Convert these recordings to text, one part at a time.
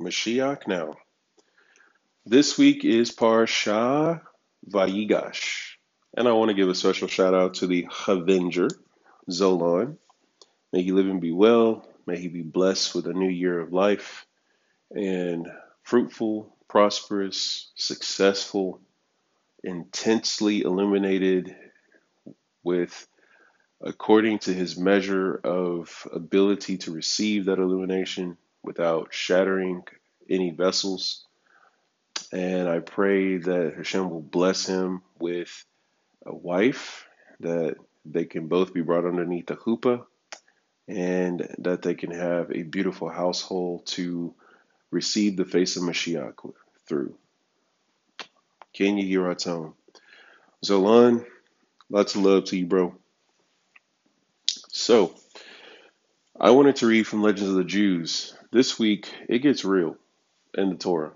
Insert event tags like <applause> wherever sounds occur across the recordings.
Mashiach now. This week is Parsha Vayigash. And I want to give a special shout out to the Avenger, Zolan. May he live and be well. May he be blessed with a new year of life and fruitful, prosperous, successful, intensely illuminated with according to his measure of ability to receive that illumination without shattering any vessels. And I pray that Hashem will bless him with a wife, that they can both be brought underneath the chuppah, and that they can have a beautiful household to receive the face of Mashiach through. Can you hear our tone? Zolan, lots of love to you, bro. So, I wanted to read from Legends of the Jews. This week, it gets real in the Torah.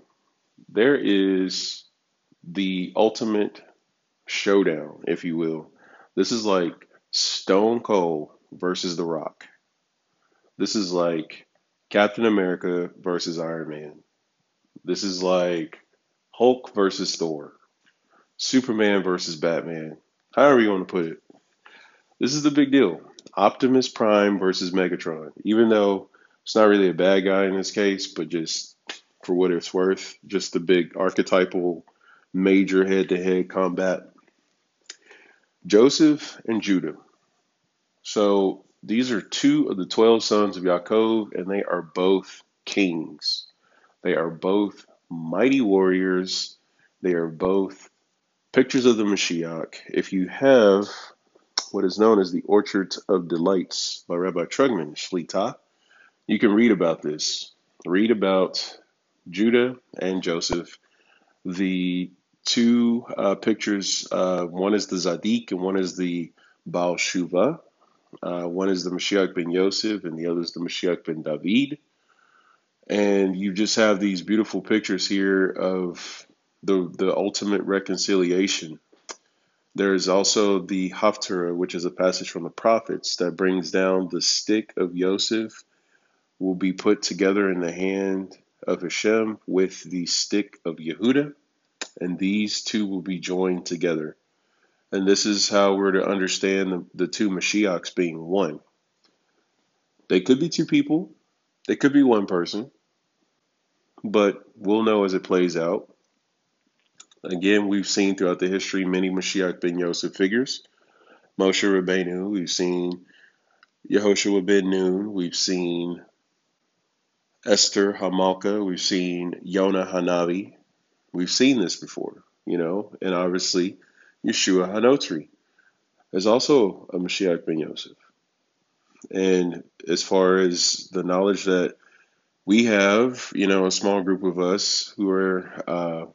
There is the ultimate showdown, if you will. This is like Stone Cold versus The Rock. This is like Captain America versus Iron Man. This is like Hulk versus Thor. Superman versus Batman. However you want to put it. This is the big deal. Optimus Prime versus Megatron. Even though it's not really a bad guy in this case, but just for what it's worth, just the big archetypal major head to head combat. Joseph and Judah. So these are two of the 12 sons of Yaakov, and they are both kings. They are both mighty warriors. They are both pictures of the Mashiach. If you have what is known as the Orchard of Delights by Rabbi Trugman, Shlita, you can read about this. Read about Judah and Joseph. The two uh, pictures, uh, one is the Zadik and one is the Baal Teshuva. Uh, one is the Mashiach ben Yosef and the other is the Mashiach ben David. And you just have these beautiful pictures here of the, the ultimate reconciliation. There is also the Haftarah, which is a passage from the prophets that brings down the stick of Yosef will be put together in the hand of Hashem with the stick of Yehuda, and these two will be joined together. And this is how we're to understand the, the two Mashiachs being one. They could be two people, they could be one person, but we'll know as it plays out. Again, we've seen throughout the history many Mashiach ben Yosef figures. Moshe Rabbeinu, we've seen Yehoshua ben Nun, we've seen Esther Hamalka, we've seen Yonah Hanavi. We've seen this before, you know, and obviously Yeshua Hanotri is also a Mashiach ben Yosef. And as far as the knowledge that we have, you know, a small group of us who are uh,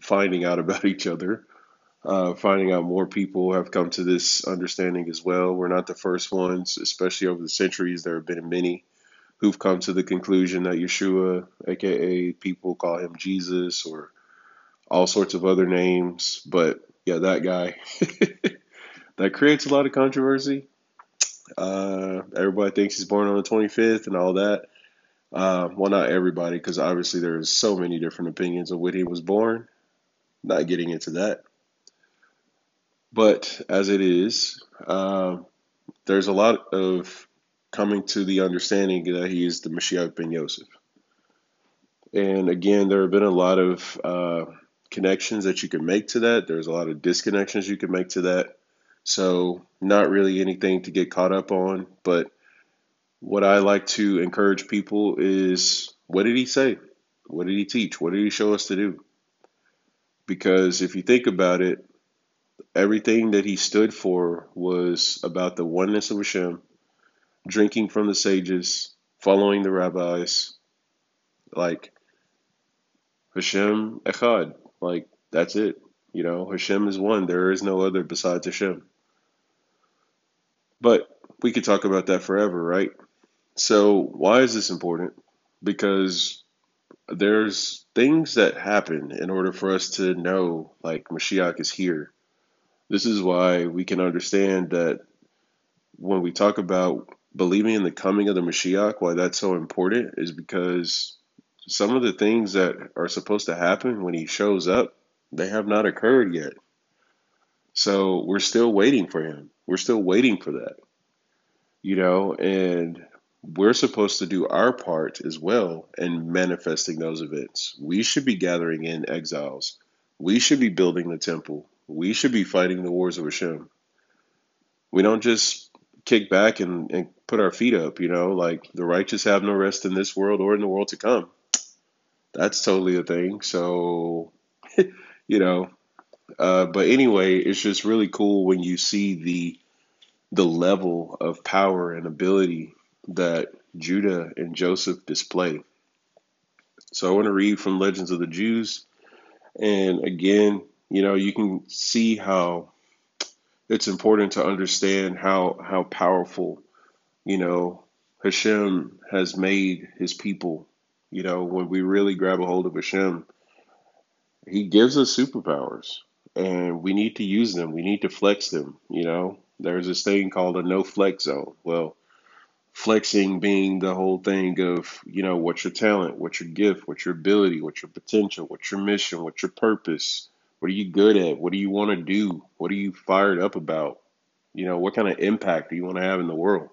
finding out <laughs> about each other, uh, finding out more people have come to this understanding as well. We're not the first ones, especially over the centuries. There have been many who've come to the conclusion that Yeshua, aka people call him Jesus or all sorts of other names, but yeah, that guy. <laughs> that creates a lot of controversy. Uh, everybody thinks he's born on the 25th and all that. Uh, well, not everybody, because obviously there's so many different opinions of when he was born. Not getting into that. But as it is, uh, there's a lot of coming to the understanding that he is the Mashiach ben Yosef. And again, there have been a lot of uh, connections that you can make to that. There's a lot of disconnections you can make to that. So, not really anything to get caught up on. But what I like to encourage people is what did he say? What did he teach? What did he show us to do? Because if you think about it, everything that he stood for was about the oneness of Hashem, drinking from the sages, following the rabbis, like Hashem Echad, like that's it. You know, Hashem is one. There is no other besides Hashem. But we could talk about that forever, right? So why is this important? Because there's things that happen in order for us to know like Mashiach is here. This is why we can understand that when we talk about believing in the coming of the Mashiach, why that's so important is because some of the things that are supposed to happen when he shows up, they have not occurred yet. So we're still waiting for him. We're still waiting for that, you know, and we're supposed to do our part as well in manifesting those events. We should be gathering in exiles. We should be building the temple. We should be fighting the wars of Hashem. We don't just kick back and, and put our feet up, you know, like the righteous have no rest in this world or in the world to come. That's totally a thing. So, <laughs> you know, uh, but anyway, it's just really cool when you see the the level of power and ability that Judah and Joseph display. So I want to read from Legends of the Jews, and again, you know, you can see how it's important to understand how how powerful, you know, Hashem has made his people. You know, when we really grab a hold of Hashem, he gives us superpowers and we need to use them. We need to flex them, you know. There's this thing called a no flex zone. Well, flexing being the whole thing of, you know, what's your talent, what's your gift, what's your ability, what's your potential, what's your mission, what's your purpose, what are you good at, what do you want to do, what are you fired up about, you know, what kind of impact do you want to have in the world?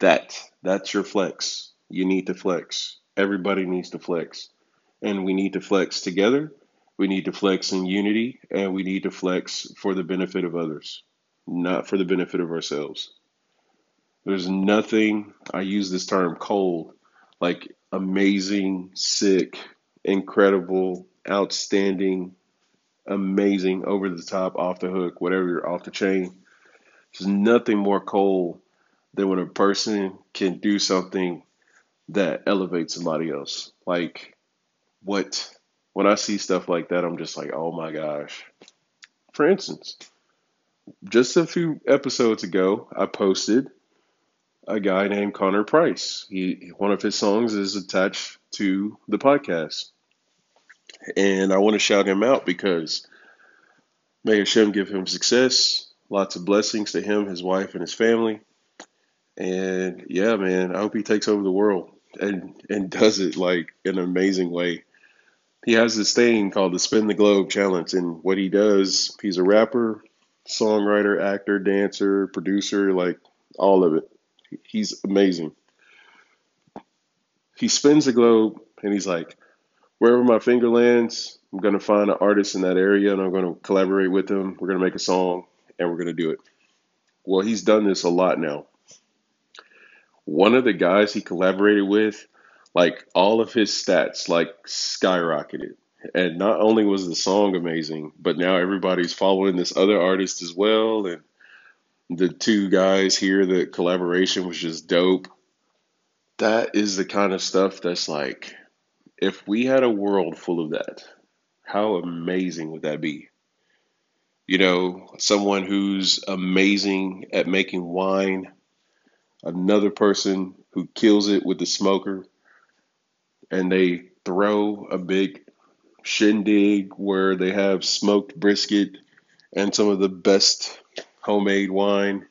That that's your flex. You need to flex. Everybody needs to flex. And we need to flex together. We need to flex in unity and we need to flex for the benefit of others, not for the benefit of ourselves. There's nothing, I use this term cold, like amazing, sick, incredible, outstanding, amazing, over the top, off the hook, whatever you're off the chain. There's nothing more cold than when a person can do something that elevates somebody else. Like what when I see stuff like that, I'm just like, oh my gosh. For instance, just a few episodes ago, I posted a guy named Connor Price. He one of his songs is attached to the podcast. And I want to shout him out because may Hashem give him success, lots of blessings to him, his wife, and his family. And yeah, man, I hope he takes over the world and and does it like in an amazing way. He has this thing called the Spin the Globe Challenge, and what he does, he's a rapper, songwriter, actor, dancer, producer, like all of it. He's amazing. He spins the globe and he's like, wherever my finger lands, I'm gonna find an artist in that area and I'm gonna collaborate with them. We're gonna make a song and we're gonna do it. Well, he's done this a lot now. One of the guys he collaborated with, like all of his stats like skyrocketed. And not only was the song amazing, but now everybody's following this other artist as well and the two guys here, the collaboration was just dope. That is the kind of stuff that's like, if we had a world full of that, how amazing would that be? You know, someone who's amazing at making wine, another person who kills it with the smoker, and they throw a big shindig where they have smoked brisket and some of the best homemade wine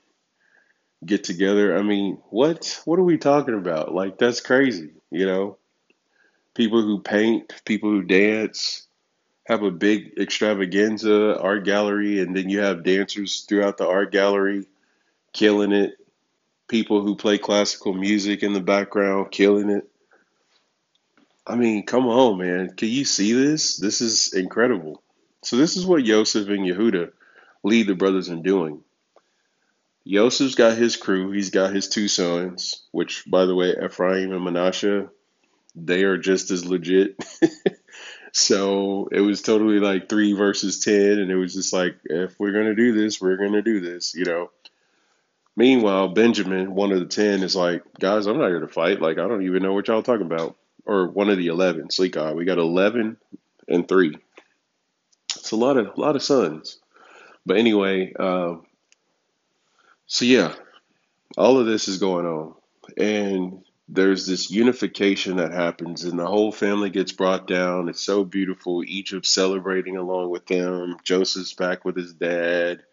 get together. I mean, what what are we talking about? Like that's crazy, you know? People who paint, people who dance, have a big extravaganza art gallery and then you have dancers throughout the art gallery killing it. People who play classical music in the background killing it. I mean, come on, man. Can you see this? This is incredible. So this is what Yosef and Yehuda lead the brothers in doing. Yosef's got his crew. He's got his two sons, which, by the way, Ephraim and Manasseh, they are just as legit. <laughs> so it was totally like three versus 10. And it was just like, if we're going to do this, we're going to do this, you know. Meanwhile, Benjamin, one of the 10, is like, guys, I'm not here to fight. Like, I don't even know what y'all talking about. Or one of the 11, Sleek Eye. We got 11 and 3. It's a lot of, a lot of sons. But anyway, uh, so yeah, all of this is going on, and there's this unification that happens, and the whole family gets brought down. It's so beautiful. Egypt celebrating along with them. Joseph's back with his dad.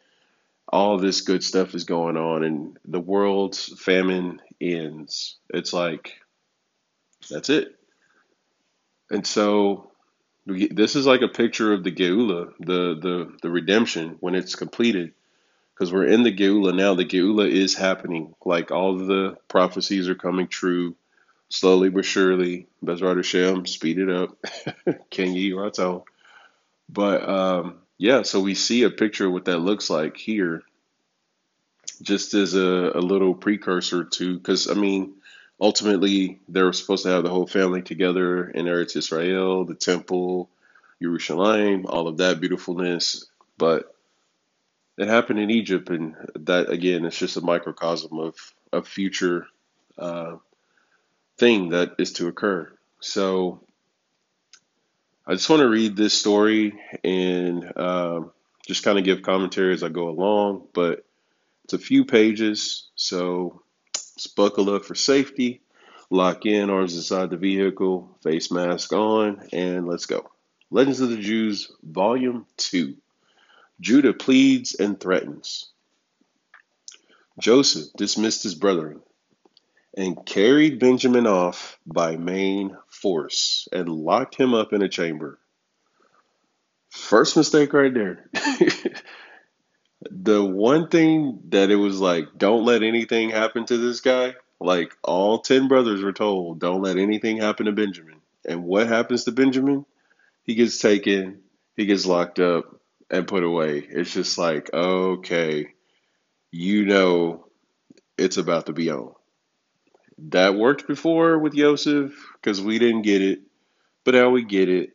All this good stuff is going on, and the world's famine ends. It's like that's it. And so this is like a picture of the Geula, the the the redemption when it's completed, because we're in the Geula now. The Geula is happening. Like all the prophecies are coming true, slowly but surely. Bezrat Hashem, speed it up. <laughs> Can you Ratzon? But um, yeah, so we see a picture of what that looks like here, just as a, a little precursor to, because I mean, ultimately they were supposed to have the whole family together in Eretz Israel, the temple, Jerusalem, all of that beautifulness. But it happened in Egypt, and that again, it's just a microcosm of a future uh, thing that is to occur. So I just want to read this story and um, just kind of give commentary as I go along, but it's a few pages, so buckle up for safety, lock in, arms inside the vehicle, face mask on, and let's go. Legends of the Jews, Volume 2. Judah pleads and threatens. Joseph dismissed his brethren and carried Benjamin off by main force and locked him up in a chamber. First mistake right there. <laughs> the one thing that it was like, don't let anything happen to this guy. Like all 10 brothers were told, don't let anything happen to Benjamin. And what happens to Benjamin? He gets taken, he gets locked up and put away. It's just like, okay, you know it's about to be on. That worked before with Yosef because we didn't get it, but now we get it,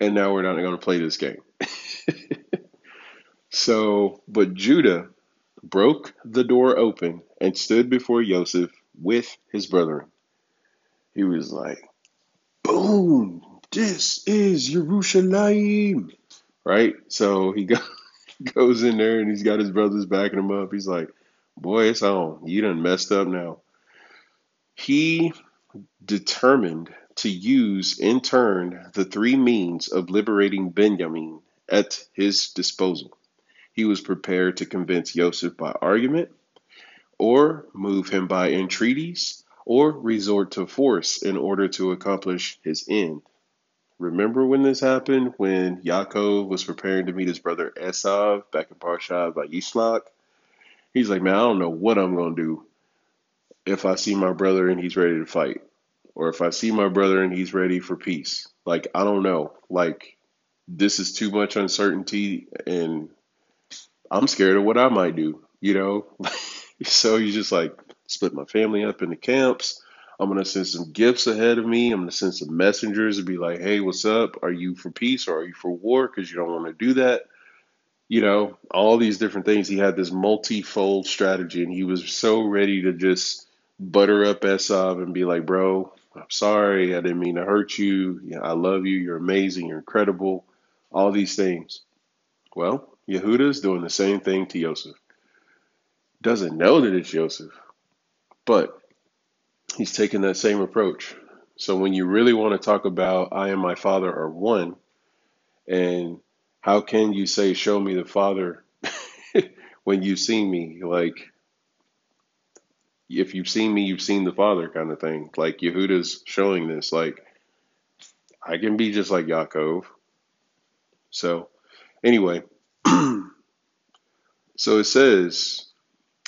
and now we're not going to play this game. <laughs> so, but Judah broke the door open and stood before Yosef with his brethren. He was like, boom, this is Jerusalem. Right? So he go, <laughs> goes in there and he's got his brothers backing him up. He's like, boy, it's on. You done messed up now. He determined to use in turn the three means of liberating Benjamin at his disposal. He was prepared to convince Joseph by argument, or move him by entreaties, or resort to force in order to accomplish his end. Remember when this happened? When Yaakov was preparing to meet his brother Esav back in Parshat Vayishlach? He's like, man, I don't know what I'm going to do if I see my brother and he's ready to fight, or if I see my brother and he's ready for peace. Like, I don't know. Like, this is too much uncertainty, and I'm scared of what I might do, you know? <laughs> so he's just like, split my family up into camps. I'm going to send some gifts ahead of me. I'm going to send some messengers and be like, hey, what's up? Are you for peace or are you for war? Because you don't want to do that you know, all these different things. He had this multifold strategy, and he was so ready to just butter up Esav and be like, bro, I'm sorry. I didn't mean to hurt you. I love you. You're amazing. You're incredible. All these things. Well, Yehuda's doing the same thing to Yosef. Doesn't know that it's Yosef, but he's taking that same approach. So when you really want to talk about I and my father are one, and how can you say, show me the father <laughs> when you've seen me? Like, if you've seen me, you've seen the Father kind of thing. Like Yehuda's showing this. Like I can be just like Yaakov. So anyway, <clears throat> so it says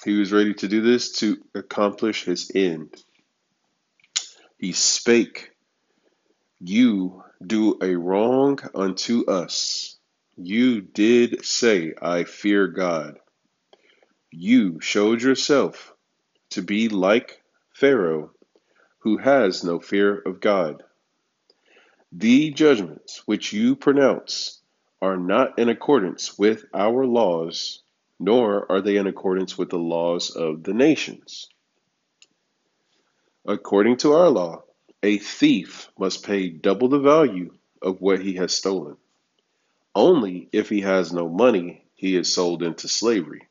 he was ready to do this to accomplish his end. He spake, You do a wrong unto us. You did say, I fear God. You showed yourself to be like Pharaoh, who has no fear of God. The judgments which you pronounce are not in accordance with our laws, nor are they in accordance with the laws of the nations. According to our law, a thief must pay double the value of what he has stolen. Only if he has no money, he is sold into slavery.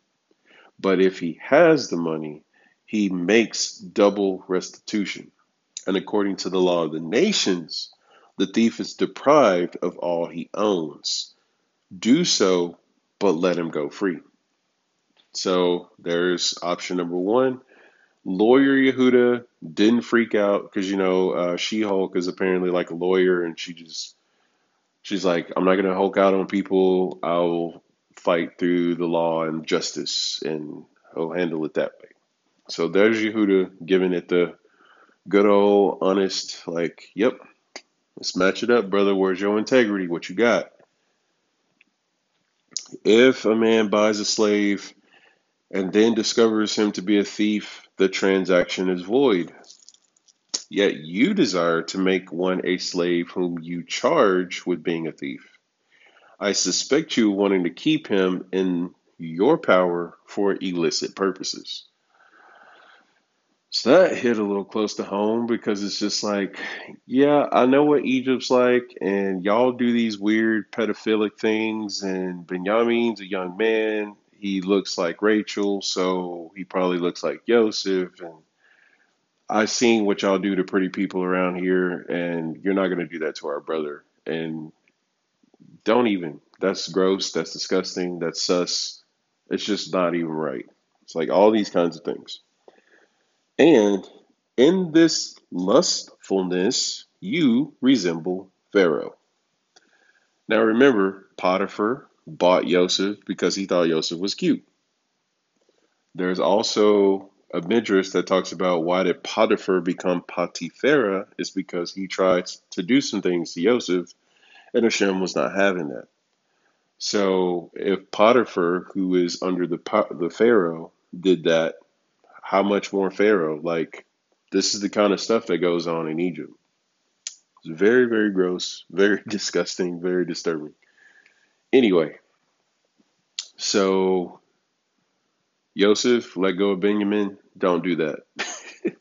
But if he has the money, he makes double restitution. And according to the law of the nations, the thief is deprived of all he owns. Do so, but let him go free. So there's option number one Lawyer Yehuda didn't freak out because you know uh, She Hulk is apparently like a lawyer, and she just she's like, I'm not gonna Hulk out on people. I'll fight through the law and justice, and I'll handle it that way. So there's Yehuda giving it the good old honest, like, yep, let's match it up, brother. Where's your integrity? What you got? If a man buys a slave and then discovers him to be a thief, the transaction is void. Yet you desire to make one a slave whom you charge with being a thief. I suspect you wanting to keep him in your power for illicit purposes. So that hit a little close to home because it's just like, yeah, I know what Egypt's like, and y'all do these weird pedophilic things, and Benjamin's a young man. He looks like Rachel, so he probably looks like Joseph, and I've seen what y'all do to pretty people around here, and you're not going to do that to our brother. And don't even. That's gross. That's disgusting. That's sus. It's just not even right. It's like all these kinds of things. And in this lustfulness, you resemble Pharaoh. Now remember, Potiphar bought Joseph because he thought Joseph was cute. There's also a midrash that talks about why did Potiphar become Potiphera is because he tried to do some things to Joseph, and Hashem was not having that. So if Potiphar, who is under the the Pharaoh, did that, how much more Pharaoh? Like this is the kind of stuff that goes on in Egypt. It's very, very gross, very <laughs> disgusting, very disturbing. Anyway, so Joseph, let go of Benjamin. Don't do that.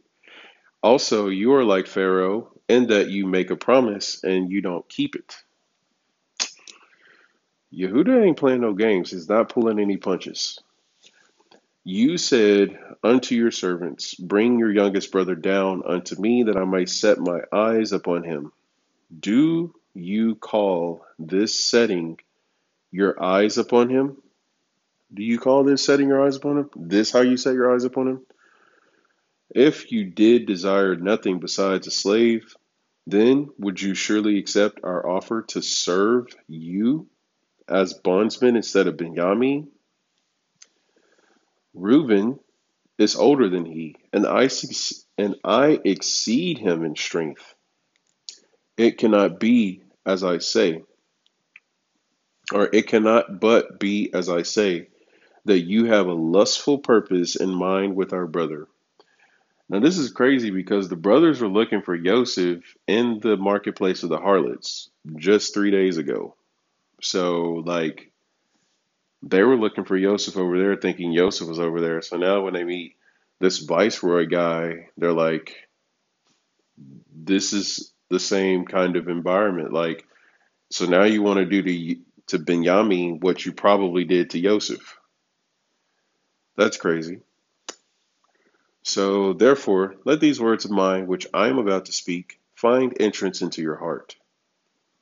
<laughs> also, you are like Pharaoh in that you make a promise and you don't keep it. Yehuda ain't playing no games. He's not pulling any punches. You said unto your servants, Bring your youngest brother down unto me, that I might set my eyes upon him. Do you call this setting your eyes upon him? Do you call this setting your eyes upon him? This how you set your eyes upon him? If you did desire nothing besides a slave, then would you surely accept our offer to serve you as bondsmen instead of Benjamin? Reuben is older than he, and I and I exceed him in strength. It cannot be as I say, or it cannot but be as I say that you have a lustful purpose in mind with our brother. Now, this is crazy because the brothers were looking for Joseph in the marketplace of the harlots just three days ago. So, like, they were looking for Joseph over there, thinking Joseph was over there. So now, when they meet this viceroy guy, they're like, this is the same kind of environment. Like, so now you want to do to, to Benjamin what you probably did to Joseph. That's crazy. So, therefore, let these words of mine, which I am about to speak, find entrance into your heart.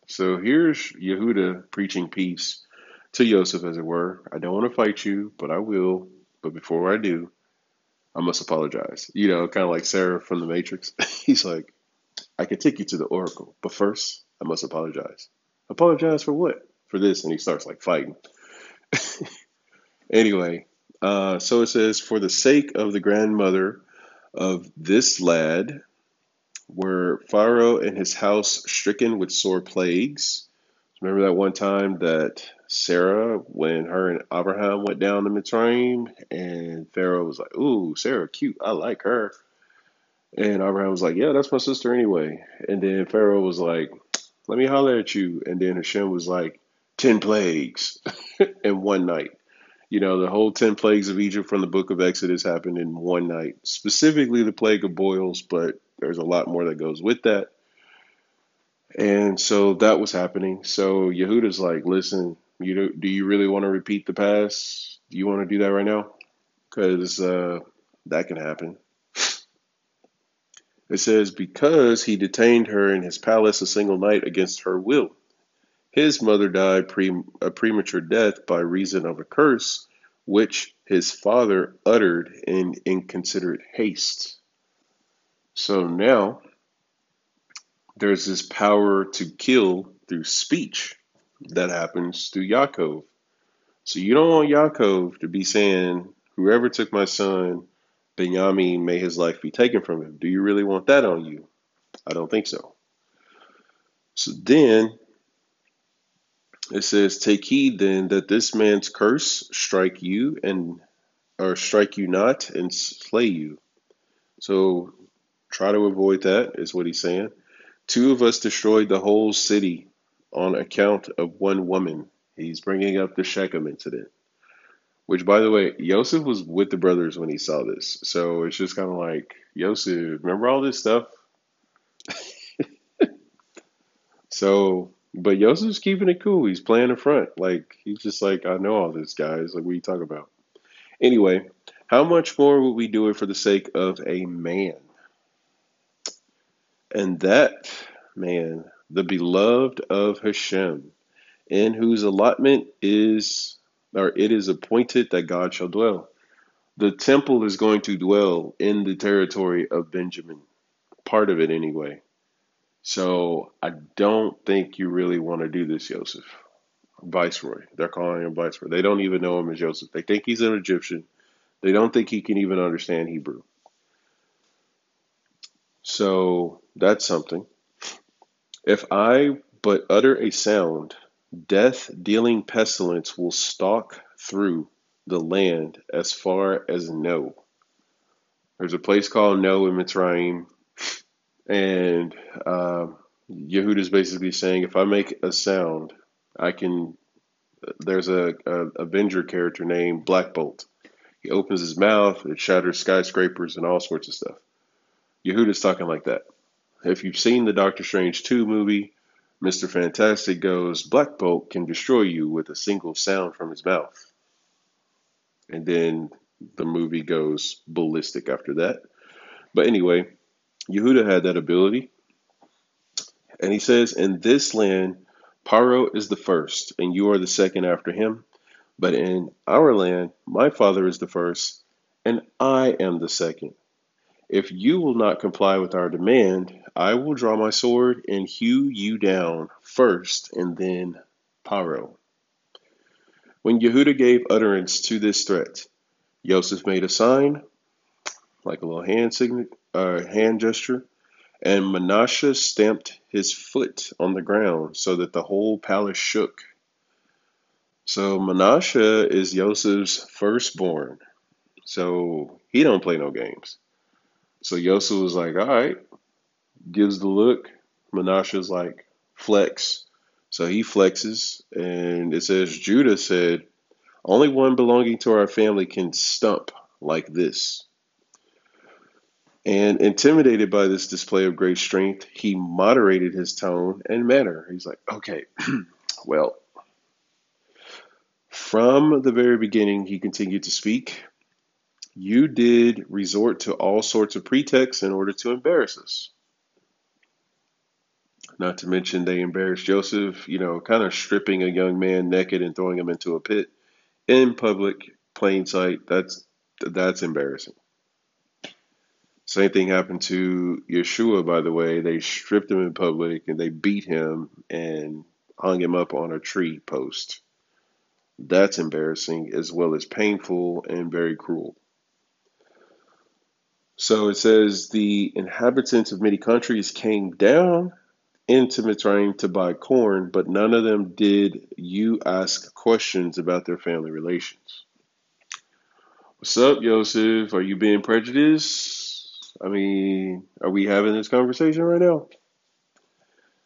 So, here's Yehuda preaching peace to Joseph, as it were. I don't want to fight you, but I will. But before I do, I must apologize. You know, kind of like Seraph from the Matrix. <laughs> He's like, I can take you to the oracle, but first, I must apologize. Apologize for what? For this. And he starts like fighting. <laughs> anyway, uh, so it says, For the sake of the grandmother of this lad, were Pharaoh and his house stricken with sore plagues. Remember that one time that Sarah, when her and Abraham went down to Mitzrayim, and Pharaoh was like, Ooh, Sarah, cute. I like her. And Abraham was like, Yeah, that's my sister anyway. And then Pharaoh was like, Let me holler at you. And then Hashem was like, Ten plagues <laughs> in one night. You know, the whole 10 plagues of Egypt from the book of Exodus happened in one night, specifically the plague of boils, but there's a lot more that goes with that. And so that was happening. So Yehuda's like, listen, you do, do you really want to repeat the past? Do you want to do that right now? Because uh, that can happen. It says, because he detained her in his palace a single night against her will. His mother died pre- a premature death by reason of a curse which his father uttered in inconsiderate haste. So now there's this power to kill through speech that happens through Yaakov. So you don't want Yaakov to be saying, Whoever took my son, Benjamin, may his life be taken from him. Do you really want that on you? I don't think so. So then it says, Take heed then that this man's curse strike you and or strike you not and slay you. So try to avoid that, is what he's saying. Two of us destroyed the whole city on account of one woman. He's bringing up the Shechem incident. Which, by the way, Yosef was with the brothers when he saw this. So it's just kind of like, Yosef, remember all this stuff? <laughs> so, but Yosef's keeping it cool. He's playing the front. Like, he's just like, I know all this, guys. Like, what are you talking about? Anyway, how much more would we do it for the sake of a man? And that man, the beloved of Hashem, in whose allotment is, or it is appointed that God shall dwell. The temple is going to dwell in the territory of Benjamin, part of it anyway. So I don't think you really want to do this, Joseph. Viceroy. They're calling him Viceroy. They don't even know him as Joseph. They think he's an Egyptian. They don't think he can even understand Hebrew. So that's something. If I but utter a sound, death dealing pestilence will stalk through the land as far as No. There's a place called No in Mitzrayim, and uh, Yehuda is basically saying if I make a sound, I can. There's a, a Avenger character named Black Bolt. He opens his mouth, it shatters skyscrapers and all sorts of stuff. Yehuda's talking like that. If you've seen the Doctor Strange 2 movie, Mr. Fantastic goes, Black Bolt can destroy you with a single sound from his mouth. And then the movie goes ballistic after that. But anyway, Yehuda had that ability. And he says, In this land, Paro is the first, and you are the second after him. But in our land, my father is the first, and I am the second. If you will not comply with our demand, I will draw my sword and hew you down first, and then Paro. When Yehuda gave utterance to this threat, Joseph made a sign, like a little hand sign, uh, hand gesture, and Manasseh stamped his foot on the ground so that the whole palace shook. So Manasseh is Joseph's firstborn. So he don't play no games. So Yosef was like, all right, gives the look. Manasseh's like, flex. So he flexes, and it says Judah said, only one belonging to our family can stump like this. And intimidated by this display of great strength, he moderated his tone and manner. He's like, okay, <clears throat> well, from the very beginning, he continued to speak. You did resort to all sorts of pretexts in order to embarrass us. Not to mention, they embarrassed Joseph, you know, kind of stripping a young man naked and throwing him into a pit in public, plain sight. That's that's embarrassing. Same thing happened to Yeshua, by the way. They stripped him in public and they beat him and hung him up on a tree post. That's embarrassing as well as painful and very cruel. So it says the inhabitants of many countries came down into Mitzrayim to buy corn, but none of them did you ask questions about their family relations. What's up, Yosef? Are you being prejudiced? I mean, are we having this conversation right now?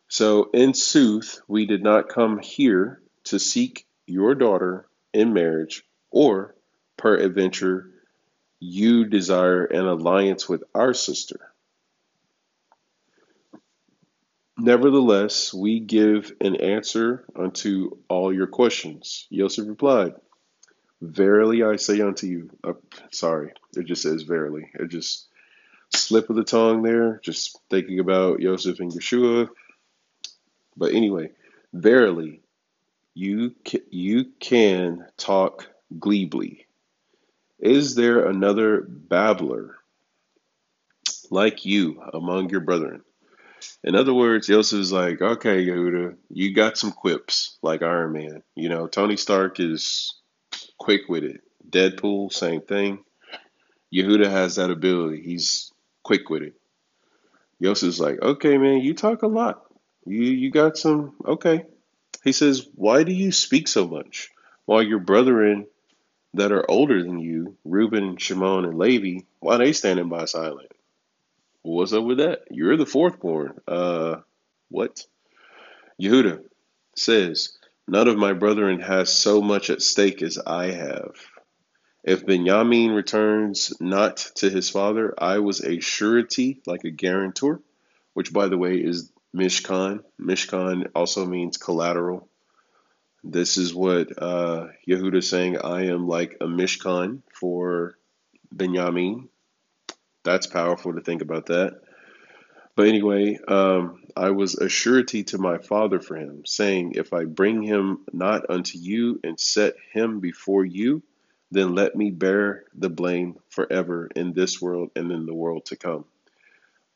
So, in sooth, we did not come here to seek your daughter in marriage, or peradventure you desire an alliance with our sister. Nevertheless, we give an answer unto all your questions. Joseph replied, Verily I say unto you, uh, sorry, it just says verily. It just slip of the tongue there, just thinking about Joseph and Yeshua. But anyway, verily, you you can talk gleebly Is there another babbler like you among your brethren? In other words, Joseph is like, okay, Yehuda, you got some quips like Iron Man. You know, Tony Stark is quick with it. Deadpool, same thing. Yehuda has that ability. He's quick with it. Joseph's like, okay, man, you talk a lot. You you got some okay. He says, Why do you speak so much? While your brethren that are older than you, Reuben, Shimon, and Levi, why they standing by silent? What's up with that? You're the fourth born. Uh what? Yehuda says, None of my brethren has so much at stake as I have. If Benjamin returns not to his father, I was a surety, like a guarantor, which, by the way, is Mishkan. Mishkan also means collateral. This is what uh, Yehuda is saying. I am like a Mishkan for Benjamin. That's powerful to think about that. But anyway, um, I was a surety to my father for him, saying, If I bring him not unto you and set him before you, then let me bear the blame forever in this world and in the world to come.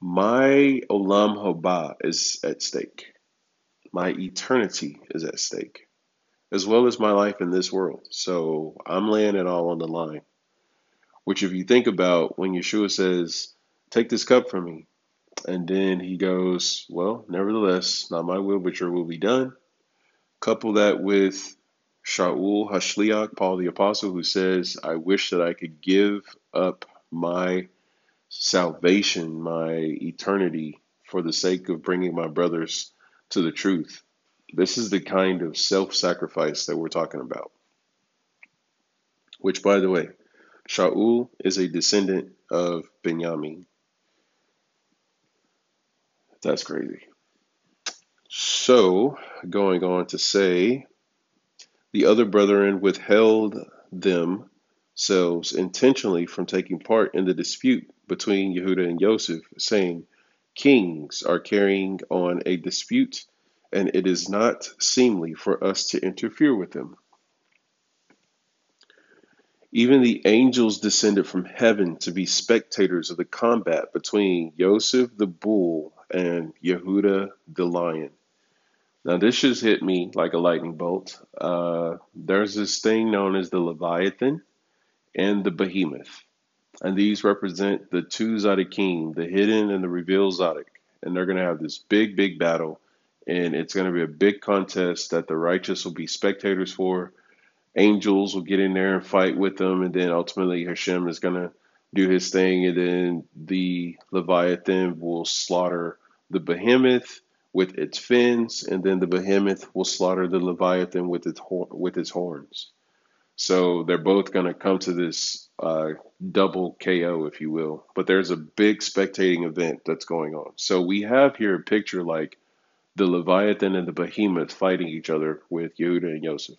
My olam haba is at stake. My eternity is at stake, as well as my life in this world. So I'm laying it all on the line. Which, if you think about when Yeshua says, Take this cup from me, and then he goes, Well, nevertheless, not my will, but your will be done. Couple that with Shaul Hashliach, Paul the Apostle, who says, I wish that I could give up my salvation, my eternity, for the sake of bringing my brothers to the truth. This is the kind of self sacrifice that we're talking about. Which, by the way, Shaul is a descendant of Benjamin. That's crazy. So, going on to say, the other brethren withheld themselves intentionally from taking part in the dispute between Yehuda and Joseph, saying, Kings are carrying on a dispute, and it is not seemly for us to interfere with them. Even the angels descended from heaven to be spectators of the combat between Joseph the bull and Yehuda the lion. Now, this just hit me like a lightning bolt. Uh, there's this thing known as the Leviathan and the Behemoth. And these represent the two Zadokim, the hidden and the revealed Zadok. And they're going to have this big, big battle. And it's going to be a big contest that the righteous will be spectators for. Angels will get in there and fight with them. And then ultimately, Hashem is going to do his thing. And then the Leviathan will slaughter the Behemoth with its fins, and then the behemoth will slaughter the leviathan with its with its horns. So they're both going to come to this uh, double KO, if you will. But there's a big spectating event that's going on. So we have here a picture like the Leviathan and the Behemoth fighting each other with Yehuda and Yosef.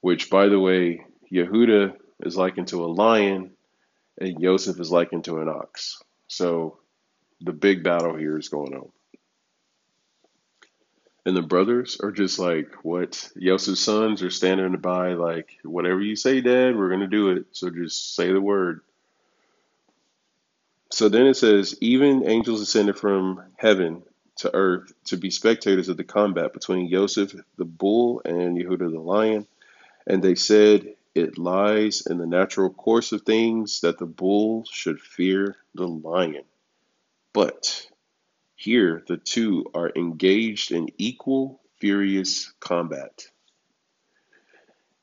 Which, by the way, Yehuda is likened to a lion, and Yosef is likened to an ox. So the big battle here is going on. And the brothers are just like, what? Yosef's sons are standing by, like, whatever you say, Dad, we're going to do it. So just say the word. So then it says, even angels ascended from heaven to earth to be spectators of the combat between Joseph the bull and Yehuda the lion. And they said, It lies in the natural course of things that the bull should fear the lion. But here, the two are engaged in equal, furious combat.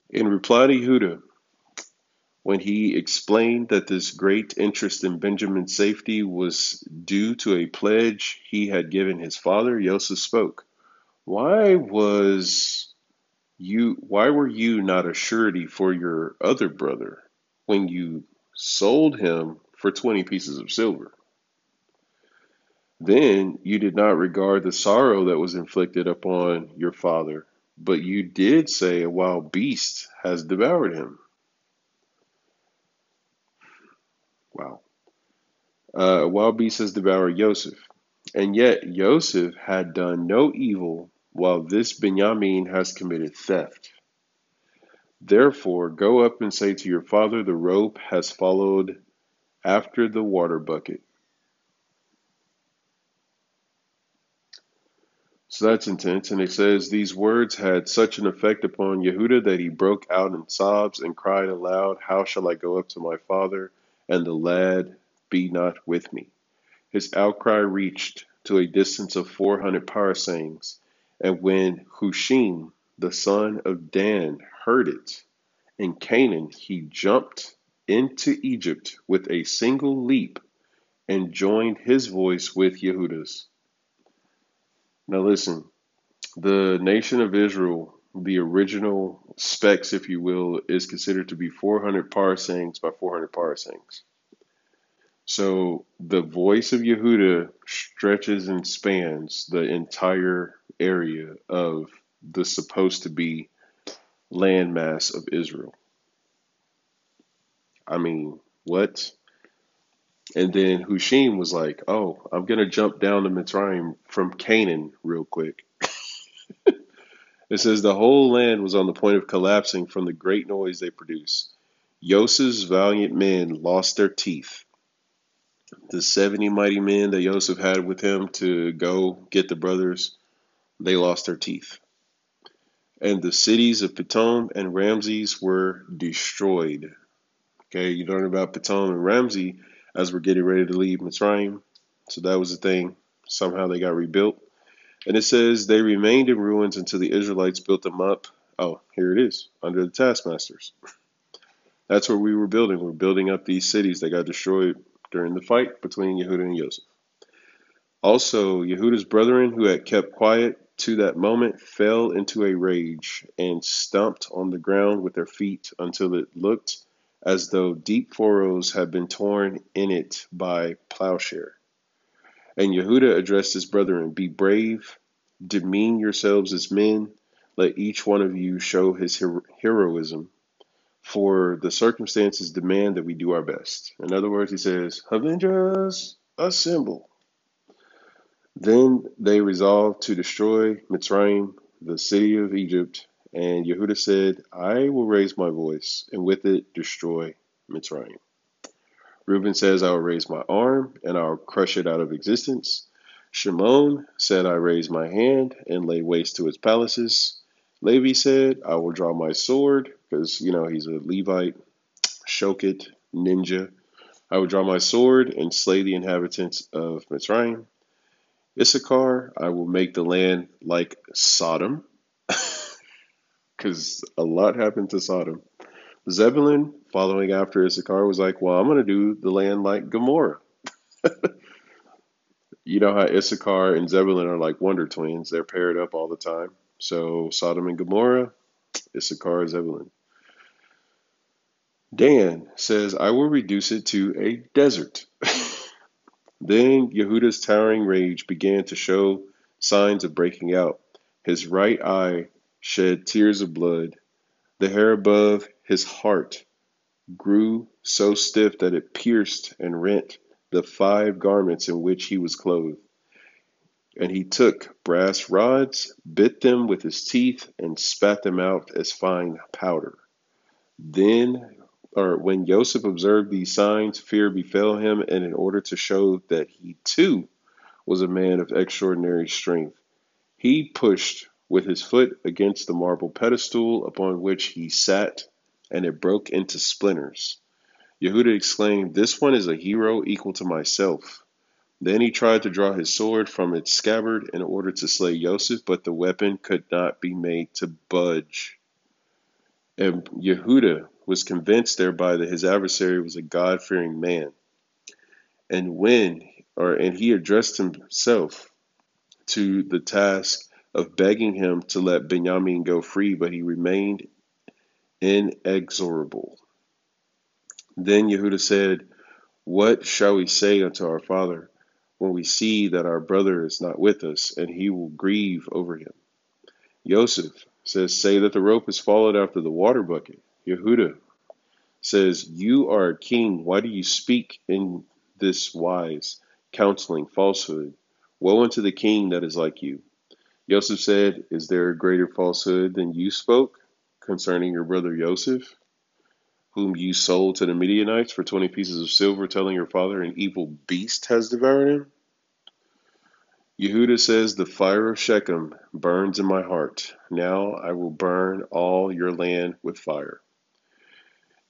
In reply to Yehuda, when he explained that this great interest in Benjamin's safety was due to a pledge he had given his father, Joseph spoke. Why was you why were you not a surety for your other brother when you sold him for 20 pieces of silver? Then you did not regard the sorrow that was inflicted upon your father, but you did say a wild beast has devoured him. Wow. Uh, a wild beast has devoured Joseph. And yet Joseph had done no evil, while this Benjamin has committed theft. Therefore, go up and say to your father, The rope has followed after the water bucket. So that's intense. And it says, These words had such an effect upon Yehuda that he broke out in sobs and cried aloud, How shall I go up to my father, and the lad be not with me? His outcry reached to a distance of four hundred parasangs. And when Hushim, the son of Dan, heard it, in Canaan he jumped into Egypt with a single leap and joined his voice with Yehuda's. Now listen, the nation of Israel, the original specs, if you will, is considered to be 400 parsangs by 400 parsangs. So the voice of Yehuda stretches and spans the entire area of the supposed to be landmass of Israel. I mean, what? And then Hushim was like, "Oh, I'm gonna jump down to Mitzrayim from Canaan real quick." <laughs> it says the whole land was on the point of collapsing from the great noise they produced. Yosef's valiant men lost their teeth. The 70 mighty men that Yosef had with him to go get the brothers, they lost their teeth. And the cities of Pitom and Ramses were destroyed. Okay, you learn about Pitom and Ramses as we're getting ready to leave Mitzrayim. So that was the thing. Somehow they got rebuilt. And it says they remained in ruins until the Israelites built them up. Oh, here it is, under the taskmasters. <laughs> That's where we were building. We're building up these cities that got destroyed during the fight between Yehuda and Joseph. Also, Yehuda's brethren who had kept quiet to that moment fell into a rage and stomped on the ground with their feet until it looked as though deep furrows had been torn in it by plowshare. And Yehuda addressed his brethren, Be brave, demean yourselves as men, let each one of you show his hero- heroism, for the circumstances demand that we do our best. In other words, he says, Avengers, assemble. Then they resolved to destroy Mitzrayim, the city of Egypt, and Yehuda said, I will raise my voice, and with it destroy Mitzrayim. Reuben says, I will raise my arm, and I will crush it out of existence. Shimon said, I raise my hand and lay waste to its palaces. Levi said, I will draw my sword, because, you know, he's a Levite, shochet, ninja. I will draw my sword and slay the inhabitants of Mitzrayim. Issachar, I will make the land like Sodom because a lot happened to Sodom. Zebulun, following after Issachar, was like, Well, I'm going to do the land like Gomorrah. <laughs> you know how Issachar and Zebulun are like wonder twins, they're paired up all the time. So Sodom and Gomorrah, Issachar, Zebulun. Dan says, I will reduce it to a desert. <laughs> then Yehuda's towering rage began to show signs of breaking out. His right eye shed tears of blood. The hair above his heart grew so stiff that it pierced and rent the five garments in which he was clothed. And he took brass rods, bit them with his teeth, and spat them out as fine powder. Then, or when Joseph observed these signs, fear befell him, and in order to show that he too was a man of extraordinary strength, he pushed with his foot against the marble pedestal upon which he sat, and it broke into splinters. Yehuda exclaimed, This one is a hero equal to myself. Then he tried to draw his sword from its scabbard in order to slay Joseph, but the weapon could not be made to budge. And Yehuda was convinced thereby that his adversary was a God fearing man. And when, or and he addressed himself to the task of begging him to let Benjamin go free, but he remained inexorable. Then Yehuda said, What shall we say unto our father when we see that our brother is not with us, and he will grieve over him? Joseph says, Say that the rope has followed after the water bucket. Yehuda says, You are a king. Why do you speak in this wise, counseling falsehood? Woe unto the king that is like you. Joseph said, Is there a greater falsehood than you spoke concerning your brother Joseph, whom you sold to the Midianites for 20 pieces of silver, telling your father an evil beast has devoured him? Yehuda says, The fire of Shechem burns in my heart. Now I will burn all your land with fire.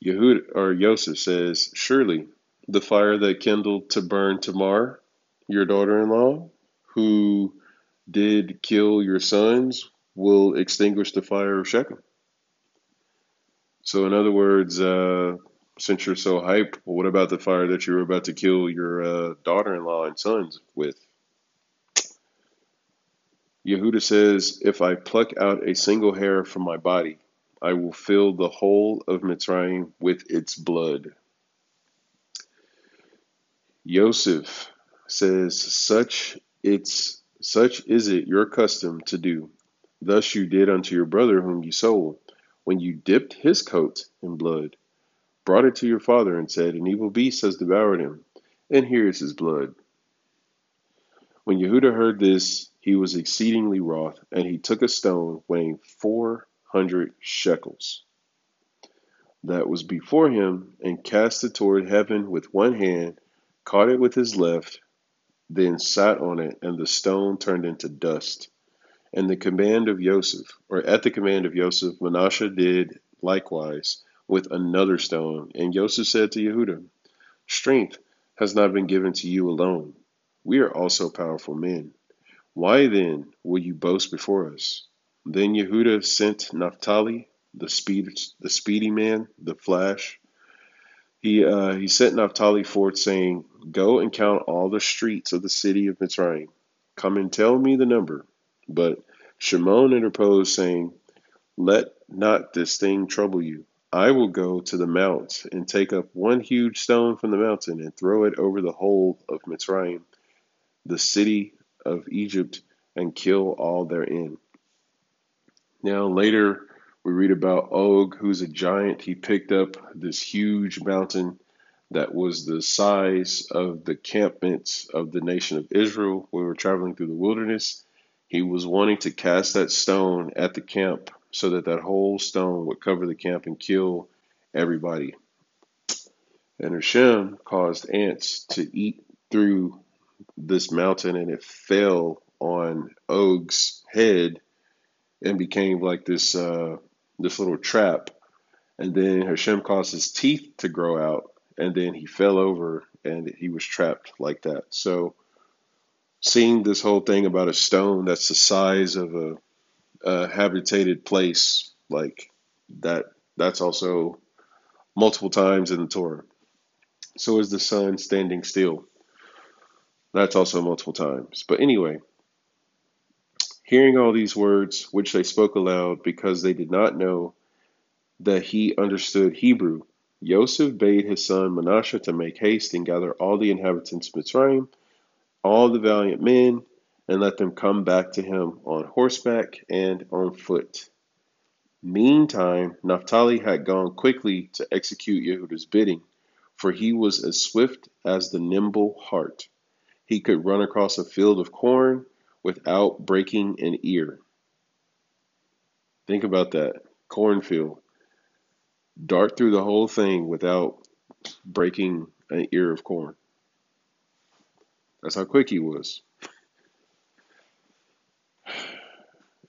Yehuda or Joseph says, Surely the fire that kindled to burn Tamar, your daughter in law, who did kill your sons, will extinguish the fire of Shechem. So, in other words, uh, since you're so hyped, well, what about the fire that you were about to kill your uh, daughter in law and sons with? Yehuda says, If I pluck out a single hair from my body, I will fill the whole of Mitzrayim with its blood. Yosef says, Such it's such is it your custom to do. Thus you did unto your brother whom you sold, when you dipped his coat in blood, brought it to your father, and said, An evil beast has devoured him, and here is his blood. When Yehuda heard this, he was exceedingly wroth, and he took a stone weighing four hundred shekels that was before him, and cast it toward heaven with one hand, caught it with his left, then sat on it, and the stone turned into dust. And the command of Joseph, or at the command of Joseph, Manasseh did likewise with another stone. And Joseph said to Yehuda, Strength has not been given to you alone. We are also powerful men. Why then will you boast before us? Then Yehuda sent Naphtali, the speed, the speedy man, the flash, he uh, he sent Naphtali forth, saying, Go and count all the streets of the city of Mitzrayim. Come and tell me the number. But Shimon interposed, saying, Let not this thing trouble you. I will go to the mount and take up one huge stone from the mountain and throw it over the whole of Mitzrayim, the city of Egypt, and kill all therein. Now later we read about Og, who's a giant. He picked up this huge mountain that was the size of the campments of the nation of Israel we were traveling through the wilderness. He was wanting to cast that stone at the camp so that that whole stone would cover the camp and kill everybody. And Hashem caused ants to eat through this mountain and it fell on Og's head and became like this uh, this little trap. And then Hashem caused his teeth to grow out, and then he fell over and he was trapped like that. So, seeing this whole thing about a stone that's the size of a, a habitated place, like that, that's also multiple times in the Torah. So is the sun standing still. That's also multiple times. But anyway, Hearing all these words, which they spoke aloud, because they did not know that he understood Hebrew, Joseph bade his son Manasseh to make haste and gather all the inhabitants of Mitzrayim, all the valiant men, and let them come back to him on horseback and on foot. Meantime, Naphtali had gone quickly to execute Yehuda's bidding, for he was as swift as the nimble hart. He could run across a field of corn without breaking an ear. Think about that. Cornfield. Dart through the whole thing without breaking an ear of corn. That's how quick he was.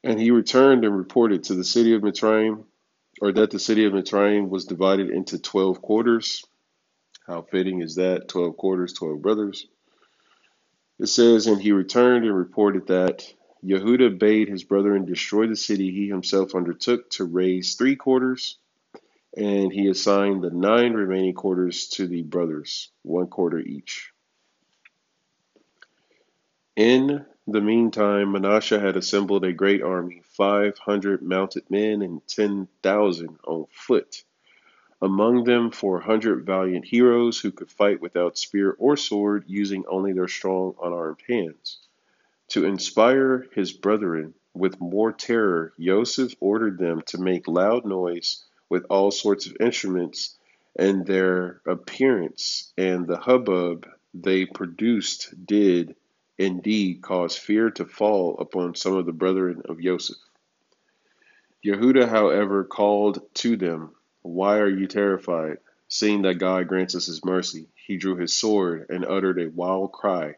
And he returned and reported to the city of Mitzrayim, or that the city of Mitzrayim was divided into 12 quarters. How fitting is that? 12 quarters, 12 brothers. It says, And he returned and reported that Yehuda bade his brethren destroy the city. He himself undertook to raise three quarters, and he assigned the nine remaining quarters to the brothers, one quarter each. In the meantime, Manasseh had assembled a great army, 500 mounted men and 10,000 on foot among them 400 valiant heroes who could fight without spear or sword, using only their strong unarmed hands. To inspire his brethren with more terror, Joseph ordered them to make loud noise with all sorts of instruments, and their appearance and the hubbub they produced did indeed cause fear to fall upon some of the brethren of Joseph. Yehuda, however, called to them, Why are you terrified? Seeing that God grants us his mercy, he drew his sword and uttered a wild cry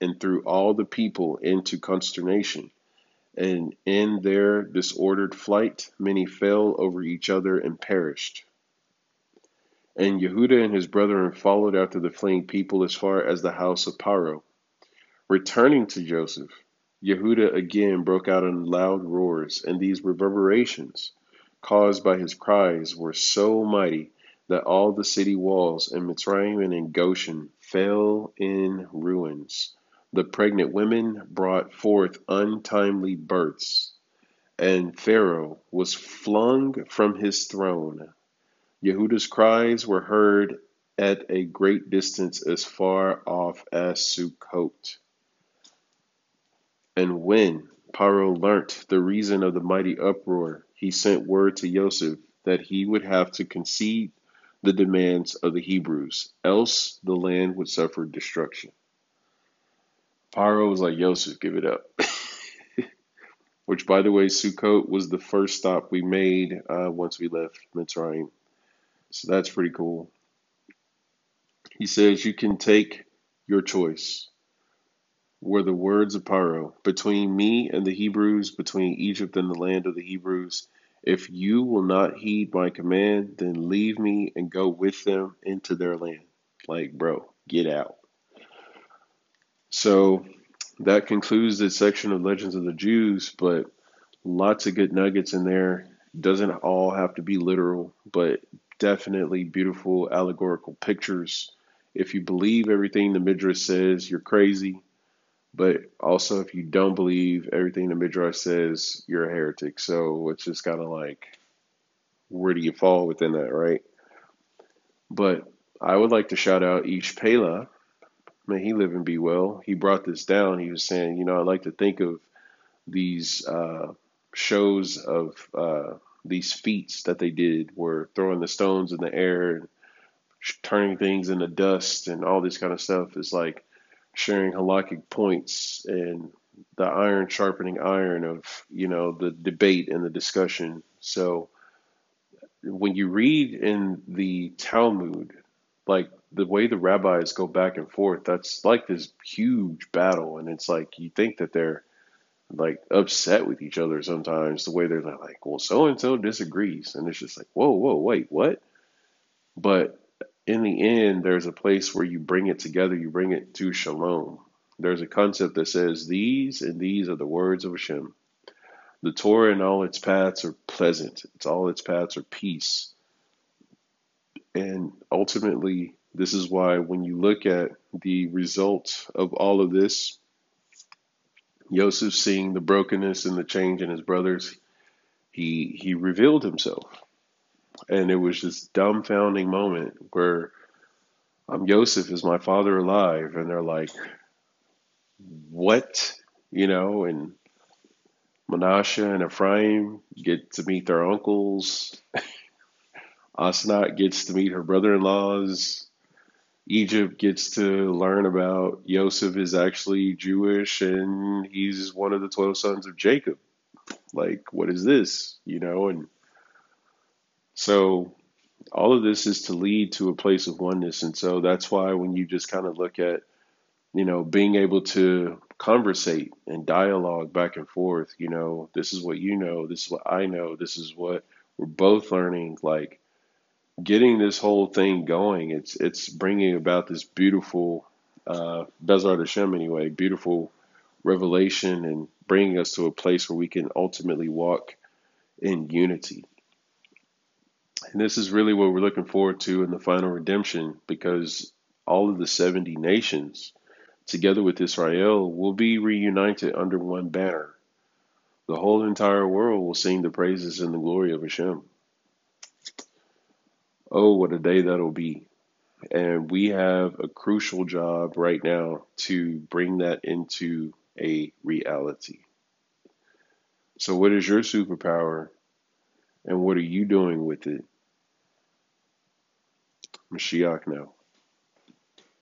and threw all the people into consternation. And in their disordered flight, many fell over each other and perished. And Yehuda and his brethren followed after the fleeing people as far as the house of Paro. Returning to Joseph, Yehuda again broke out in loud roars, and these reverberations, caused by his cries, were so mighty that all the city walls in Mitzrayim and in Goshen fell in ruins. The pregnant women brought forth untimely births, and Pharaoh was flung from his throne. Yehuda's cries were heard at a great distance as far off as Sukkot. And when Paro learnt the reason of the mighty uproar, he sent word to Joseph that he would have to concede the demands of the Hebrews, else the land would suffer destruction. Paro was like, Joseph, give it up. <laughs> Which, by the way, Sukkot was the first stop we made uh, once we left Mitzrayim. So that's pretty cool. He says, You can take your choice were the words of Paro, between me and the Hebrews, between Egypt and the land of the Hebrews. If you will not heed my command, then leave me and go with them into their land. Like, bro, get out. So that concludes this section of Legends of the Jews, but lots of good nuggets in there. Doesn't all have to be literal, but definitely beautiful allegorical pictures. If you believe everything the Midrash says, you're crazy. But also, if you don't believe everything the Midrash says, you're a heretic. So it's just kind of like, where do you fall within that, right? But I would like to shout out Ish Pela. May he live and be well. He brought this down. He was saying, you know, I like to think of these uh, shows of uh, these feats that they did, were throwing the stones in the air and turning things into dust and all this kind of stuff. Is like sharing halakhic points and the iron sharpening iron of you know the debate and the discussion. So when you read in the Talmud, like the way the rabbis go back and forth, that's like this huge battle, and it's like you think that they're like upset with each other sometimes. The way they're like, well, so and so disagrees, and it's just like, whoa, whoa, wait, what? But in the end, there's a place where you bring it together, you bring it to shalom. There's a concept that says, These and these are the words of Hashem. The Torah and all its paths are pleasant, it's all its paths are peace. And ultimately, this is why when you look at the result of all of this, Joseph seeing the brokenness and the change in his brothers, he he revealed himself and it was this dumbfounding moment where um, I'm Joseph, is my father alive? And they're like, what? You know, and Manasseh and Ephraim get to meet their uncles. <laughs> Asnat gets to meet her brother-in-laws. Egypt gets to learn about Joseph is actually Jewish and he's one of the 12 sons of Jacob. Like, what is this? You know, and so all of this is to lead to a place of oneness. And so that's why when you just kind of look at, you know, being able to conversate and dialogue back and forth, you know, this is what you know, this is what I know, this is what we're both learning, like getting this whole thing going. It's it's bringing about this beautiful, uh, Bezrat Hashem anyway, beautiful revelation and bringing us to a place where we can ultimately walk in unity. And this is really what we're looking forward to in the final redemption because all of the 70 nations, together with Israel, will be reunited under one banner. The whole entire world will sing the praises and the glory of Hashem. Oh, what a day that'll be. And we have a crucial job right now to bring that into a reality. So, what is your superpower and what are you doing with it? Mashiach now.